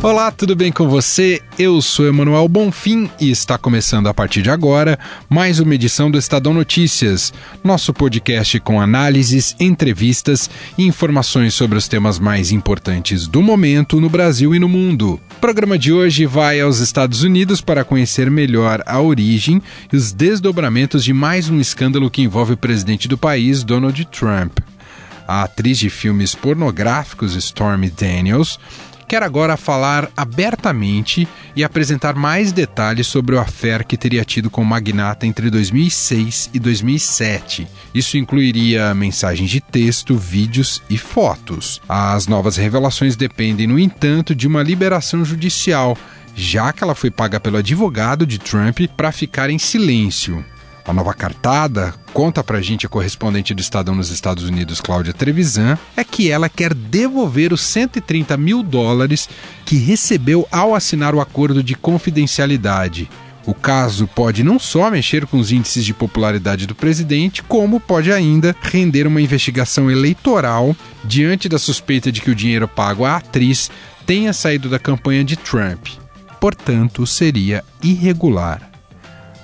Olá, tudo bem com você? Eu sou Emanuel Bonfim e está começando a partir de agora mais uma edição do Estadão Notícias, nosso podcast com análises, entrevistas e informações sobre os temas mais importantes do momento no Brasil e no mundo. O programa de hoje vai aos Estados Unidos para conhecer melhor a origem e os desdobramentos de mais um escândalo que envolve o presidente do país, Donald Trump. A atriz de filmes pornográficos Stormy Daniels quer agora falar abertamente e apresentar mais detalhes sobre o affair que teria tido com o magnata entre 2006 e 2007. Isso incluiria mensagens de texto, vídeos e fotos. As novas revelações dependem, no entanto, de uma liberação judicial, já que ela foi paga pelo advogado de Trump para ficar em silêncio. A nova cartada, conta pra gente a correspondente do Estadão nos Estados Unidos, Cláudia Trevisan, é que ela quer devolver os 130 mil dólares que recebeu ao assinar o acordo de confidencialidade. O caso pode não só mexer com os índices de popularidade do presidente, como pode ainda render uma investigação eleitoral diante da suspeita de que o dinheiro pago à atriz tenha saído da campanha de Trump. Portanto, seria irregular.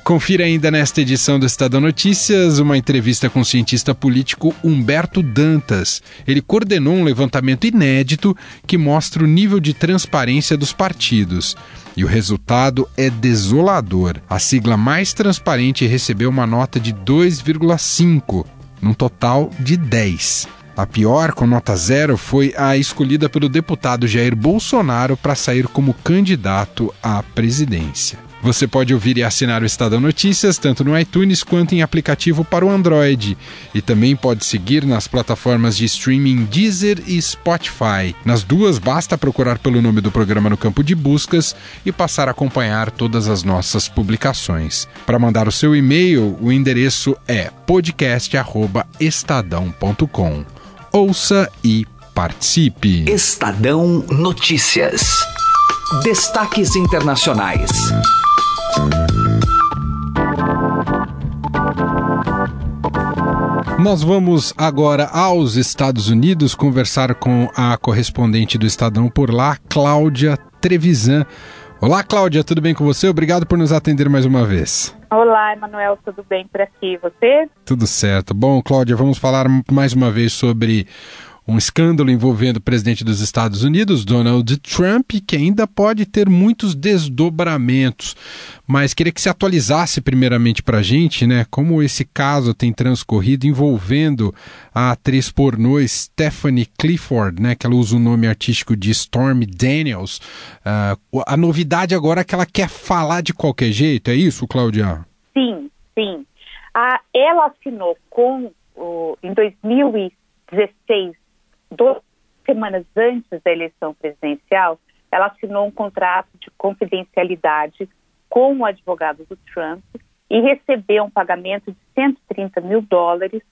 Confira ainda nesta edição do Estadão Notícias uma entrevista com o cientista político Humberto Dantas. Ele coordenou um levantamento inédito que mostra o nível de transparência dos partidos. E o resultado é desolador. A sigla mais transparente recebeu uma nota de 2,5, num total de 10. A pior, com nota zero, foi a escolhida pelo deputado Jair Bolsonaro para sair como candidato à presidência. Você pode ouvir e assinar o Estadão Notícias tanto no iTunes quanto em aplicativo para o Android. E também pode seguir nas plataformas de streaming Deezer e Spotify. Nas duas, basta procurar pelo nome do programa no campo de buscas e passar a acompanhar todas as nossas publicações. Para mandar o seu e-mail, o endereço é podcast.estadão.com. Ouça e participe. Estadão Notícias. Destaques internacionais. Nós vamos agora aos Estados Unidos conversar com a correspondente do Estadão por lá, Cláudia Trevisan. Olá, Cláudia, tudo bem com você? Obrigado por nos atender mais uma vez. Olá, Emanuel, tudo bem por aqui? Você? Tudo certo. Bom, Cláudia, vamos falar mais uma vez sobre um escândalo envolvendo o presidente dos Estados Unidos, Donald Trump, que ainda pode ter muitos desdobramentos. Mas queria que se atualizasse primeiramente para a gente, né, como esse caso tem transcorrido envolvendo a atriz pornô Stephanie Clifford, né, que ela usa o nome artístico de Stormy Daniels. Uh, a novidade agora é que ela quer falar de qualquer jeito, é isso, Cláudia? Sim, sim. Ah, ela assinou com, o, em 2016 duas semanas antes da eleição presidencial, ela assinou um contrato de confidencialidade com o advogado do Trump e recebeu um pagamento de 130 mil dólares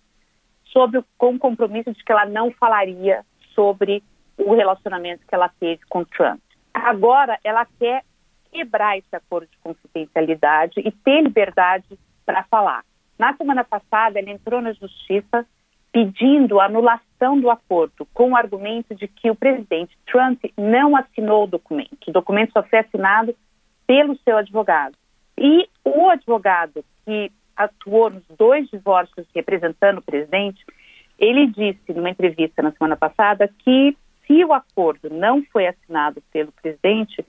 sobre, com o compromisso de que ela não falaria sobre o relacionamento que ela teve com Trump. Agora, ela quer quebrar esse acordo de confidencialidade e ter liberdade para falar. Na semana passada, ela entrou na justiça pedindo a anulação do acordo com o argumento de que o presidente Trump não assinou o documento. O documento só foi assinado pelo seu advogado. E o advogado que atuou nos dois divórcios representando o presidente, ele disse numa entrevista na semana passada que se o acordo não foi assinado pelo presidente,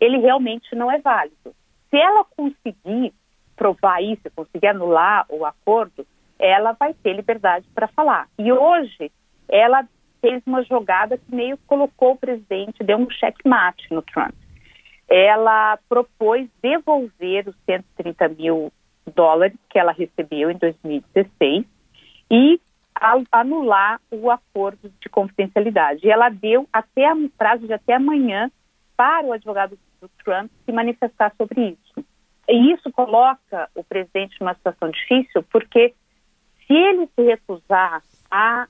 ele realmente não é válido. Se ela conseguir provar isso, conseguir anular o acordo, ela vai ter liberdade para falar. E hoje ela fez uma jogada que meio colocou o presidente, deu um checkmate no Trump. Ela propôs devolver os 130 mil dólares que ela recebeu em 2016 e anular o acordo de confidencialidade. E ela deu até um prazo de até amanhã para o advogado do Trump se manifestar sobre isso. E isso coloca o presidente numa situação difícil, porque se ele se recusar a,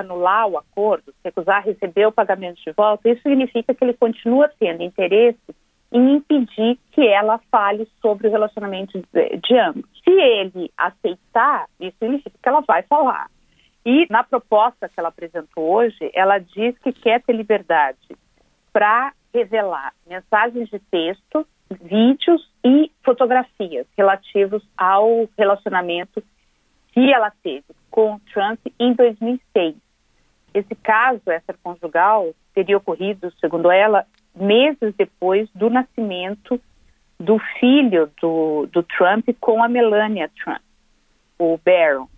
anular o acordo, se recusar receber o pagamento de volta, isso significa que ele continua tendo interesse em impedir que ela fale sobre o relacionamento de, de ambos. Se ele aceitar, isso significa que ela vai falar. E na proposta que ela apresentou hoje, ela diz que quer ter liberdade para revelar mensagens de texto, vídeos e fotografias relativos ao relacionamento que ela teve com Trump em 2006. Esse caso extraconjugal teria ocorrido, segundo ela, meses depois do nascimento do filho do, do Trump com a Melania Trump, o Barron,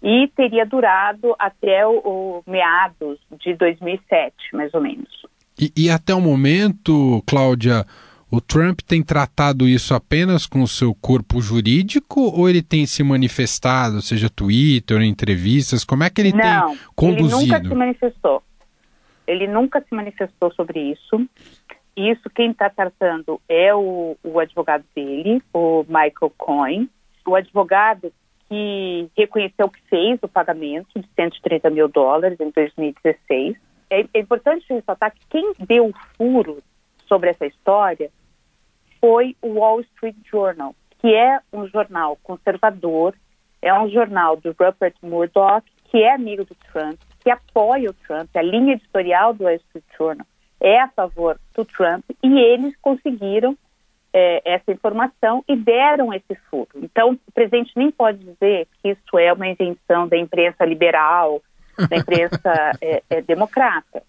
e teria durado até o, o meados de 2007, mais ou menos. E, e, até o momento, Cláudia, o Trump tem tratado isso apenas com o seu corpo jurídico ou ele tem se manifestado, seja Twitter, entrevistas? Como é que ele Não, tem conduzido? Ele nunca se manifestou. Ele nunca se manifestou sobre isso. Isso quem está tratando é o, o advogado dele, o Michael Cohen, o advogado que reconheceu que fez o pagamento de 130 mil dólares em 2016. É, é importante ressaltar que quem deu o furo sobre essa história foi o Wall Street Journal, que é um jornal conservador, é um jornal do Rupert Murdoch, que é amigo do Trump, que apoia o Trump. A linha editorial do Wall Street Journal é a favor do Trump e eles conseguiram é, essa informação e deram esse furo. Então, o presidente nem pode dizer que isso é uma invenção da imprensa liberal, da imprensa é, é, democrata.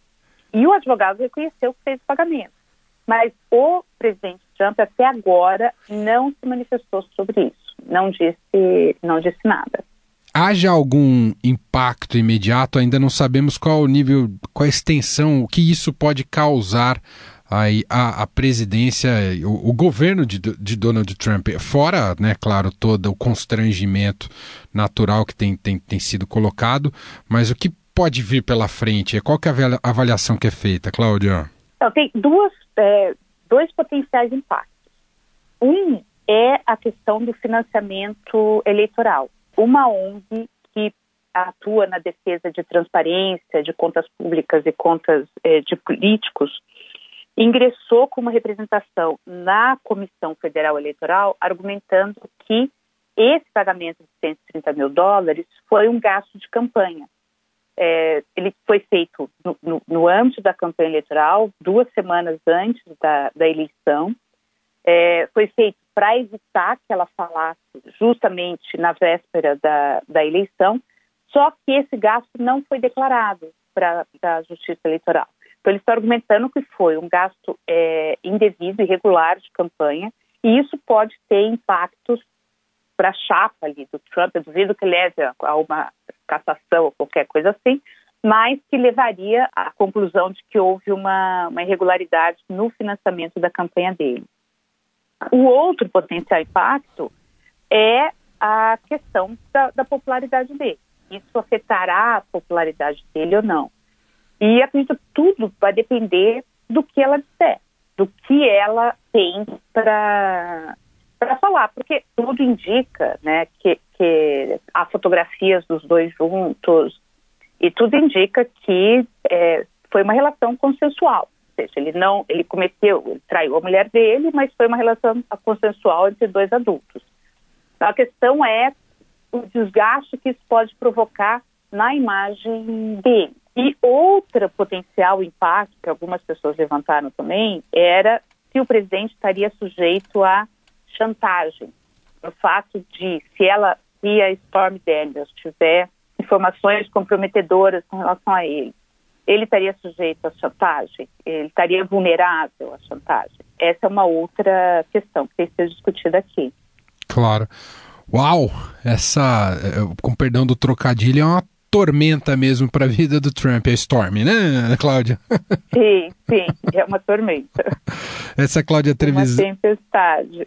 E o advogado reconheceu que fez o pagamento. Mas o presidente Trump, até agora, não se manifestou sobre isso, não disse, não disse nada haja algum impacto imediato, ainda não sabemos qual o nível, qual a extensão, o que isso pode causar aí a, a presidência, o, o, governo de, de Donald Trump, fora, né, claro, todo o constrangimento natural que tem, tem, tem sido colocado, mas o que pode vir pela frente? Qual que é a avaliação que é feita, Cláudia? Então, tem duas, é, dois potenciais impactos. Um é a questão do financiamento eleitoral uma ONG que atua na defesa de transparência, de contas públicas e contas eh, de políticos, ingressou com uma representação na Comissão Federal Eleitoral, argumentando que esse pagamento de 130 mil dólares foi um gasto de campanha. É, ele foi feito no, no, no, âmbito da campanha eleitoral, duas semanas antes da, da eleição. É, foi feito para evitar que ela falasse justamente na véspera da, da eleição, só que esse gasto não foi declarado para a Justiça Eleitoral. Então, ele está argumentando que foi um gasto é, indevido, irregular de campanha, e isso pode ter impactos para a chapa ali do Trump. Eu duvido que leve a uma cassação ou qualquer coisa assim, mas que levaria à conclusão de que houve uma, uma irregularidade no financiamento da campanha dele. O outro potencial impacto é a questão da, da popularidade dele. Isso afetará a popularidade dele ou não. E acredito que tudo vai depender do que ela disser, do que ela tem para para falar, porque tudo indica, né, que, que há fotografias dos dois juntos e tudo indica que é, foi uma relação consensual seja, ele não, ele cometeu, ele traiu a mulher dele, mas foi uma relação consensual entre dois adultos. Então, a questão é o desgaste que isso pode provocar na imagem dele. E outro potencial impacto que algumas pessoas levantaram também era se o presidente estaria sujeito a chantagem, no fato de se ela, se a Storm Daniels tiver informações comprometedoras com relação a ele, ele estaria sujeito à chantagem? Ele estaria vulnerável à chantagem? Essa é uma outra questão que tem que ser discutida aqui. Claro. Uau! Essa, eh, com perdão do trocadilho, é uma tormenta mesmo para a vida do Trump, a Storm, né, Cláudia? Sim, sim, é uma tormenta. Essa é Cláudia Trevisan. Uma tempestade.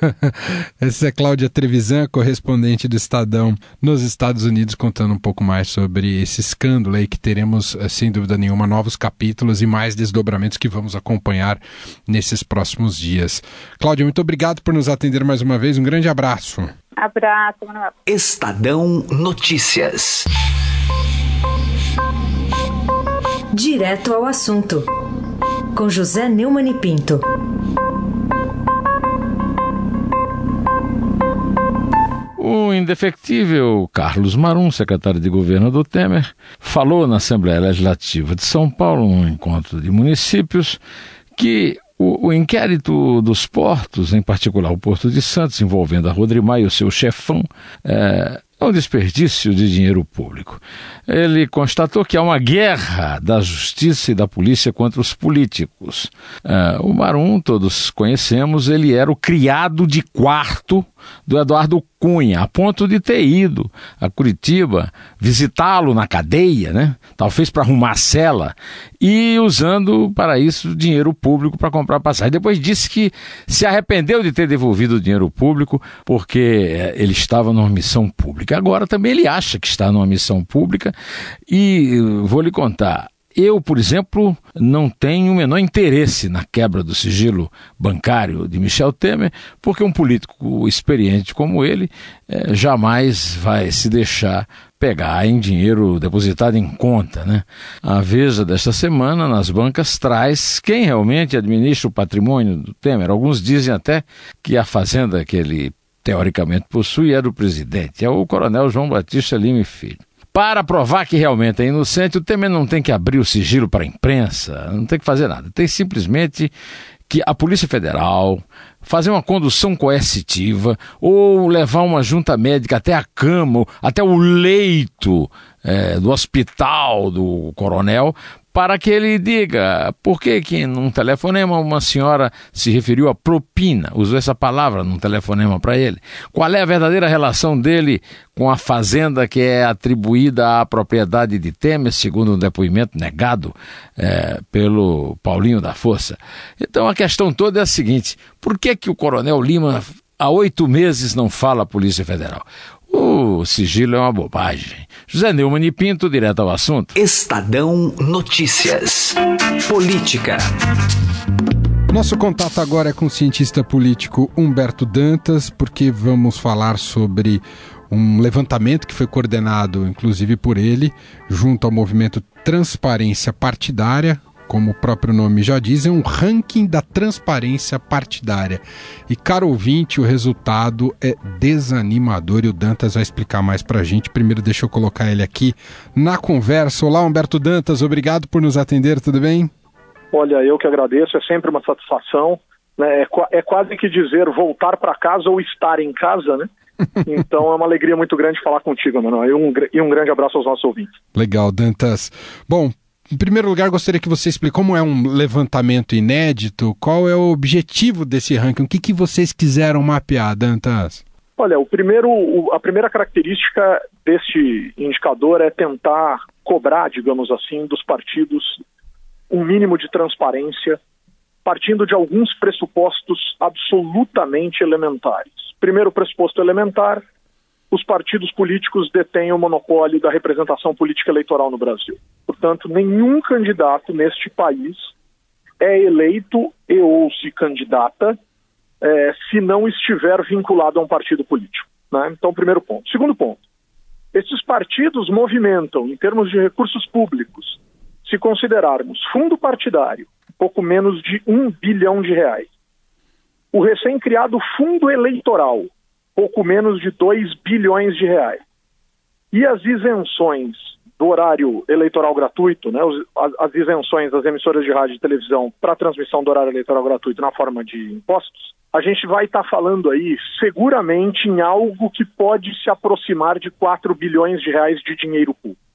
Essa é Cláudia Trevisan, correspondente do Estadão nos Estados Unidos, contando um pouco mais sobre esse escândalo aí que teremos, eh, sem dúvida nenhuma, novos capítulos e mais desdobramentos que vamos acompanhar nesses próximos dias. Cláudia, muito obrigado por nos atender mais uma vez. Um grande abraço. Abraço, Manuel. Estadão Notícias. Direto ao assunto, com José Neumann e Pinto. O indefectível Carlos Marum, secretário de governo do Temer, falou na Assembleia Legislativa de São Paulo, num encontro de municípios, que o, o, inquérito dos portos, em particular o Porto de Santos, envolvendo a Rodrimar e o seu chefão, é, é um desperdício de dinheiro público. Ele constatou que há uma guerra da justiça e da polícia contra os políticos. Uh, o Marum, todos conhecemos, ele era o criado de quarto do Eduardo Cunha, a ponto de ter ido a Curitiba visitá-lo na cadeia, né? Talvez para arrumar a cela e usando para isso dinheiro público para comprar passagem. Depois disse que se arrependeu de ter devolvido o dinheiro público porque eh, ele estava numa missão pública. Agora também ele acha que está numa missão pública e vou lhe contar, eu, por exemplo, não tenho o menor interesse na quebra do sigilo bancário de Michel Temer, porque um político experiente como ele eh, jamais vai se deixar pegar em dinheiro depositado em conta. Né? A Veja desta semana, nas bancas, traz quem realmente administra o patrimônio do Temer. Alguns dizem até que a fazenda que ele teoricamente possui é do presidente, é o coronel João Batista Lima Filho. Para provar que realmente é inocente, o Temer não tem que abrir o sigilo para a imprensa, não tem que fazer nada. Tem simplesmente que a Polícia Federal fazer uma condução coercitiva ou levar uma junta médica até a cama, até o leito é, do hospital do coronel para que ele diga por que, que num telefonema uma senhora se referiu a propina, usou essa palavra num telefonema para ele. Qual é a verdadeira relação dele com a fazenda que é atribuída à propriedade de Temer, segundo um depoimento negado é, pelo Paulinho da Força? Então a questão toda é a seguinte: por que, que o Coronel Lima há oito meses não fala à Polícia Federal? O sigilo é uma bobagem. José Neumann e Pinto, direto ao assunto. Estadão Notícias. Política. Nosso contato agora é com o cientista político Humberto Dantas, porque vamos falar sobre um levantamento que foi coordenado, inclusive por ele, junto ao movimento Transparência Partidária, como o próprio nome já diz, é um ranking da transparência partidária. E, caro ouvinte, o resultado é desanimador e o Dantas vai explicar mais para a gente. Primeiro, deixa eu colocar ele aqui na conversa. Olá, Humberto Dantas, obrigado por nos atender, tudo bem? Olha, eu que agradeço, é sempre uma satisfação. Né? É, é quase que dizer voltar para casa ou estar em casa, né? Então é uma alegria muito grande falar contigo, Manuel. E um, e um grande abraço aos nossos ouvintes. Legal, Dantas. Bom, em primeiro lugar, gostaria que você explique como é um levantamento inédito, qual é o objetivo desse ranking, o que, que vocês quiseram mapear, Dantas? Olha, o primeiro, a primeira característica deste indicador é tentar cobrar, digamos assim, dos partidos um mínimo de transparência, partindo de alguns pressupostos absolutamente elementares. Primeiro pressuposto elementar, os partidos políticos detêm o monopólio da representação política eleitoral no Brasil. Portanto, nenhum candidato neste país é eleito e ou se candidata é, se não estiver vinculado a um partido político. Né? Então, primeiro ponto. Segundo ponto, esses partidos movimentam, em termos de recursos públicos, se considerarmos fundo partidário, pouco menos de um bilhão de reais, o recém-criado fundo eleitoral, pouco menos de 2 bilhões de reais. E as isenções do horário eleitoral gratuito, né, as, as isenções das emissoras de rádio e televisão para transmissão do horário eleitoral gratuito na forma de impostos, a gente vai estar tá falando aí seguramente em algo que pode se aproximar de 4 bilhões de reais de dinheiro público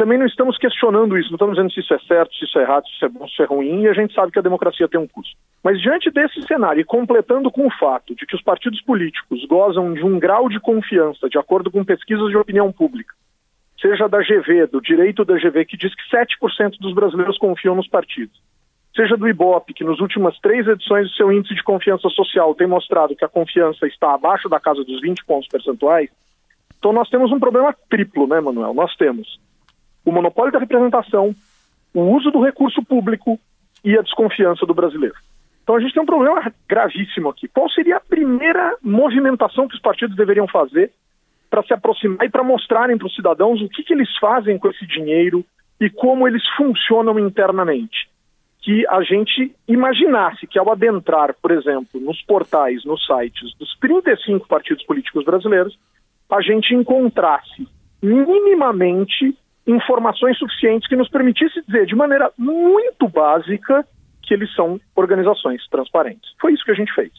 também não estamos questionando isso, não estamos dizendo se isso é certo, se isso é errado, se isso é bom, se isso é ruim, e a gente sabe que a democracia tem um custo. Mas diante desse cenário, e completando com o fato de que os partidos políticos gozam de um grau de confiança, de acordo com pesquisas de opinião pública, seja da GV, do direito da GV, que diz que 7% dos brasileiros confiam nos partidos, seja do IBOP, que nas últimas três edições do seu índice de confiança social tem mostrado que a confiança está abaixo da casa dos 20 pontos percentuais, então nós temos um problema triplo, né, Manuel? Nós temos o monopólio da representação, o uso do recurso público e a desconfiança do brasileiro. Então a gente tem um problema gravíssimo aqui. Qual seria a primeira movimentação que os partidos deveriam fazer para se aproximar e para mostrarem para os cidadãos o que, que eles fazem com esse dinheiro, e como eles funcionam internamente. Que a gente imaginasse que ao adentrar, por exemplo, nos portais, nos sites dos 35 partidos políticos brasileiros, a gente encontrasse minimamente informações suficientes que nos permitisse dizer de maneira muito básica que eles são organizações transparentes. Foi isso que a gente fez.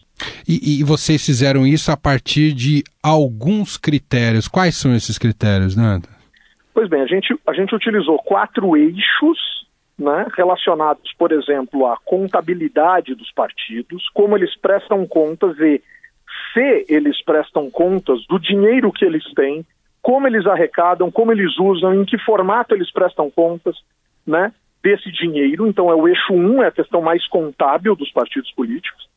E, e, vocês fizeram isso a partir de alguns critérios. Quais são esses critérios, Nanda? Pois bem, a gente, a gente utilizou quatro eixos né, relacionados, por exemplo, à contabilidade dos partidos, como eles prestam contas e se eles prestam contas do dinheiro que eles têm, como eles arrecadam, como eles usam, em que formato eles prestam contas né, desse dinheiro. Então, é o eixo 1, um, é a questão mais contábil dos partidos políticos.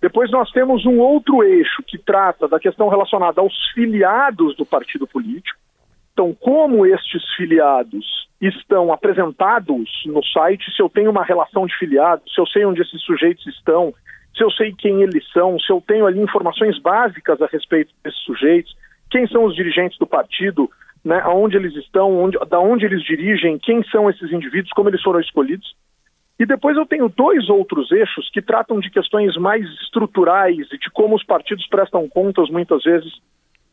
Depois nós temos um outro eixo que trata da questão relacionada aos filiados do partido político. Então, como estes filiados estão apresentados no site, se eu tenho uma relação de filiados, se eu sei onde esses sujeitos estão, se eu sei quem eles são, se eu tenho ali informações básicas a respeito desses sujeitos, quem são os dirigentes do partido, né, aonde eles estão, onde, da onde eles dirigem, quem são esses indivíduos, como eles foram escolhidos. E depois eu tenho dois outros eixos que tratam de questões mais estruturais e de como os partidos prestam contas, muitas vezes,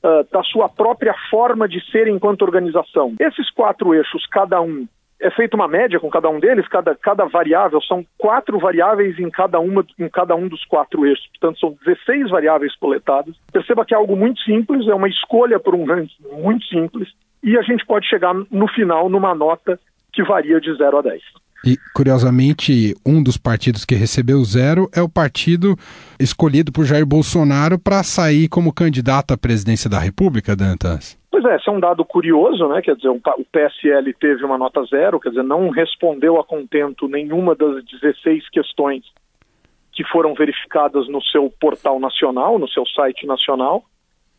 uh, da sua própria forma de ser enquanto organização. Esses quatro eixos, cada um é feita uma média com cada um deles, cada, cada variável, são quatro variáveis em cada, uma, em cada um dos quatro eixos, portanto são 16 variáveis coletadas. Perceba que é algo muito simples, é uma escolha por um ranking muito simples, e a gente pode chegar no final numa nota que varia de 0 a 10. E, curiosamente, um dos partidos que recebeu zero é o partido escolhido por Jair Bolsonaro para sair como candidato à presidência da República, Dantas. Pois é, esse é um dado curioso, né? Quer dizer, o PSL teve uma nota zero, quer dizer, não respondeu a contento nenhuma das 16 questões que foram verificadas no seu portal nacional, no seu site nacional.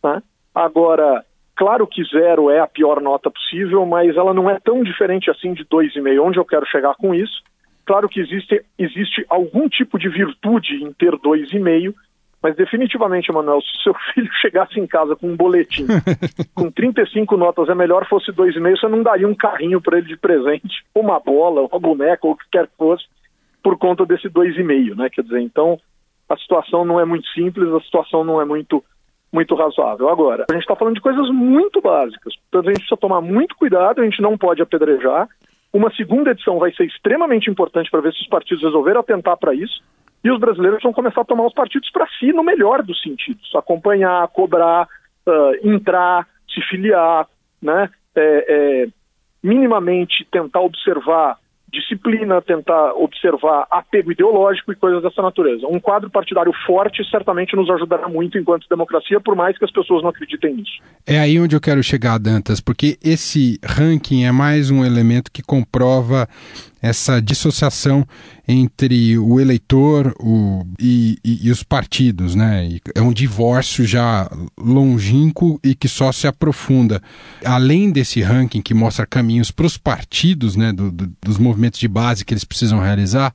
Né? Agora, claro que zero é a pior nota possível, mas ela não é tão diferente assim de 2,5. Onde eu quero chegar com isso? Claro que existe, existe algum tipo de virtude em ter 2,5, mas definitivamente, Manuel, se seu filho chegasse em casa com um boletim com 35 notas, é melhor fosse dois e meio, você não daria um carrinho para ele de presente, uma bola, uma boneca, ou o que quer que fosse, por conta desse dois e meio, né? Quer dizer, então a situação não é muito simples, a situação não é muito muito razoável. Agora, a gente está falando de coisas muito básicas, portanto a gente precisa tomar muito cuidado, a gente não pode apedrejar. Uma segunda edição vai ser extremamente importante para ver se os partidos resolveram atentar para isso. E os brasileiros vão começar a tomar os partidos para si, no melhor dos sentidos. Acompanhar, cobrar, uh, entrar, se filiar, né? É, é, minimamente tentar observar disciplina, tentar observar apego ideológico e coisas dessa natureza. Um quadro partidário forte certamente nos ajudará muito enquanto democracia, por mais que as pessoas não acreditem nisso. É aí onde eu quero chegar, Dantas, porque esse ranking é mais um elemento que comprova essa dissociação entre o eleitor o, e, e, e, os partidos, né? É um divórcio já longínquo e que só se aprofunda. Além desse ranking que mostra caminhos para os partidos, né, do, do, dos movimentos de base que eles precisam realizar,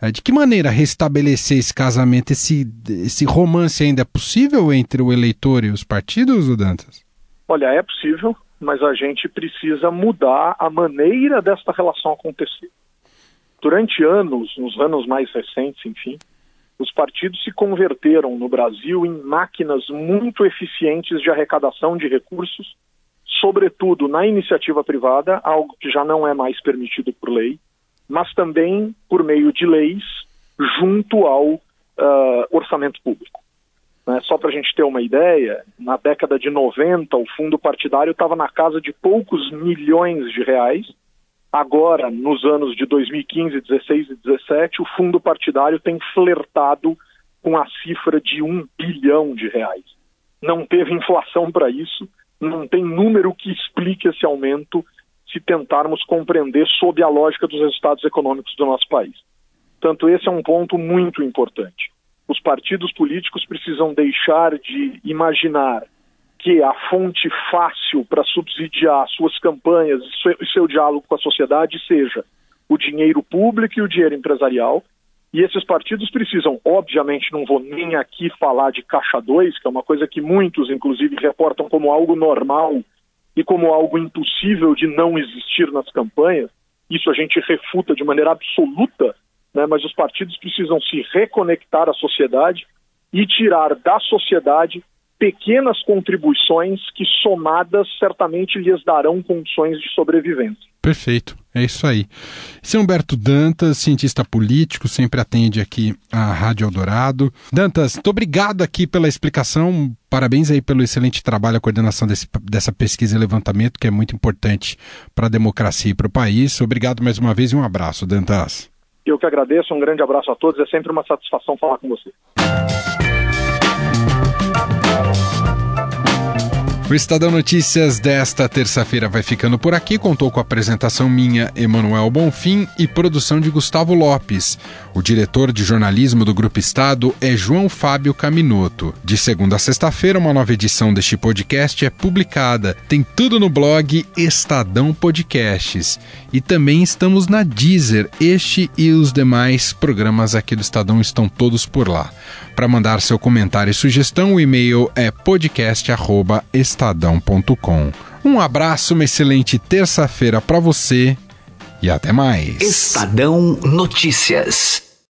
é, de que maneira restabelecer esse casamento, esse, esse romance ainda é possível entre o eleitor e os partidos, Dantas? Olha, é possível, mas a gente precisa mudar a maneira desta relação acontecer. Durante anos, nos anos mais recentes, enfim, os partidos se converteram no Brasil em máquinas muito eficientes de arrecadação de recursos, sobretudo na iniciativa privada, algo que já não é mais permitido por lei, mas também por meio de leis junto ao uh, orçamento público. Né? Só para a gente ter uma ideia, na década de 90, o fundo partidário estava na casa de poucos milhões de reais, Agora, nos anos de 2015, 16 e 17, o fundo partidário tem flertado com a cifra de um bilhão de reais. Não teve inflação para isso, não tem número que explique esse aumento se tentarmos compreender sob a lógica dos resultados econômicos do nosso país. Portanto, esse é um ponto muito importante. Os partidos políticos precisam deixar de imaginar que a fonte fácil para subsidiar suas campanhas e seu, seu diálogo com a sociedade seja o dinheiro público e o dinheiro empresarial. E esses partidos precisam, obviamente, não vou nem aqui falar de Caixa 2, que é uma coisa que muitos, inclusive, reportam como algo normal e como algo impossível de não existir nas campanhas, isso a gente refuta de maneira absoluta, né, mas os partidos precisam se reconectar à sociedade e tirar da sociedade pequenas contribuições que, somadas, certamente lhes darão condições de sobrevivência. Perfeito, é isso aí. Esse é Humberto Dantas, cientista político, sempre atende aqui a Rádio Eldorado. Dantas, muito obrigado aqui pela explicação, parabéns aí pelo excelente trabalho, a coordenação desse, dessa pesquisa e levantamento, que é muito importante para a democracia e para o país. Obrigado mais uma vez e um abraço, Dantas. Eu que agradeço, um grande abraço a todos, é sempre uma satisfação falar com você. O Estadão Notícias desta terça-feira vai ficando por aqui. Contou com a apresentação minha, Emanuel Bonfim, e produção de Gustavo Lopes. O diretor de jornalismo do Grupo Estado é João Fábio Caminoto. De segunda a sexta-feira, uma nova edição deste podcast é publicada. Tem tudo no blog Estadão Podcasts. E também estamos na Deezer. Este e os demais programas aqui do Estadão estão todos por lá. Para mandar seu comentário e sugestão, o e-mail é podcast@estadão.com. Um abraço, uma excelente terça-feira para você e até mais. Estadão Notícias.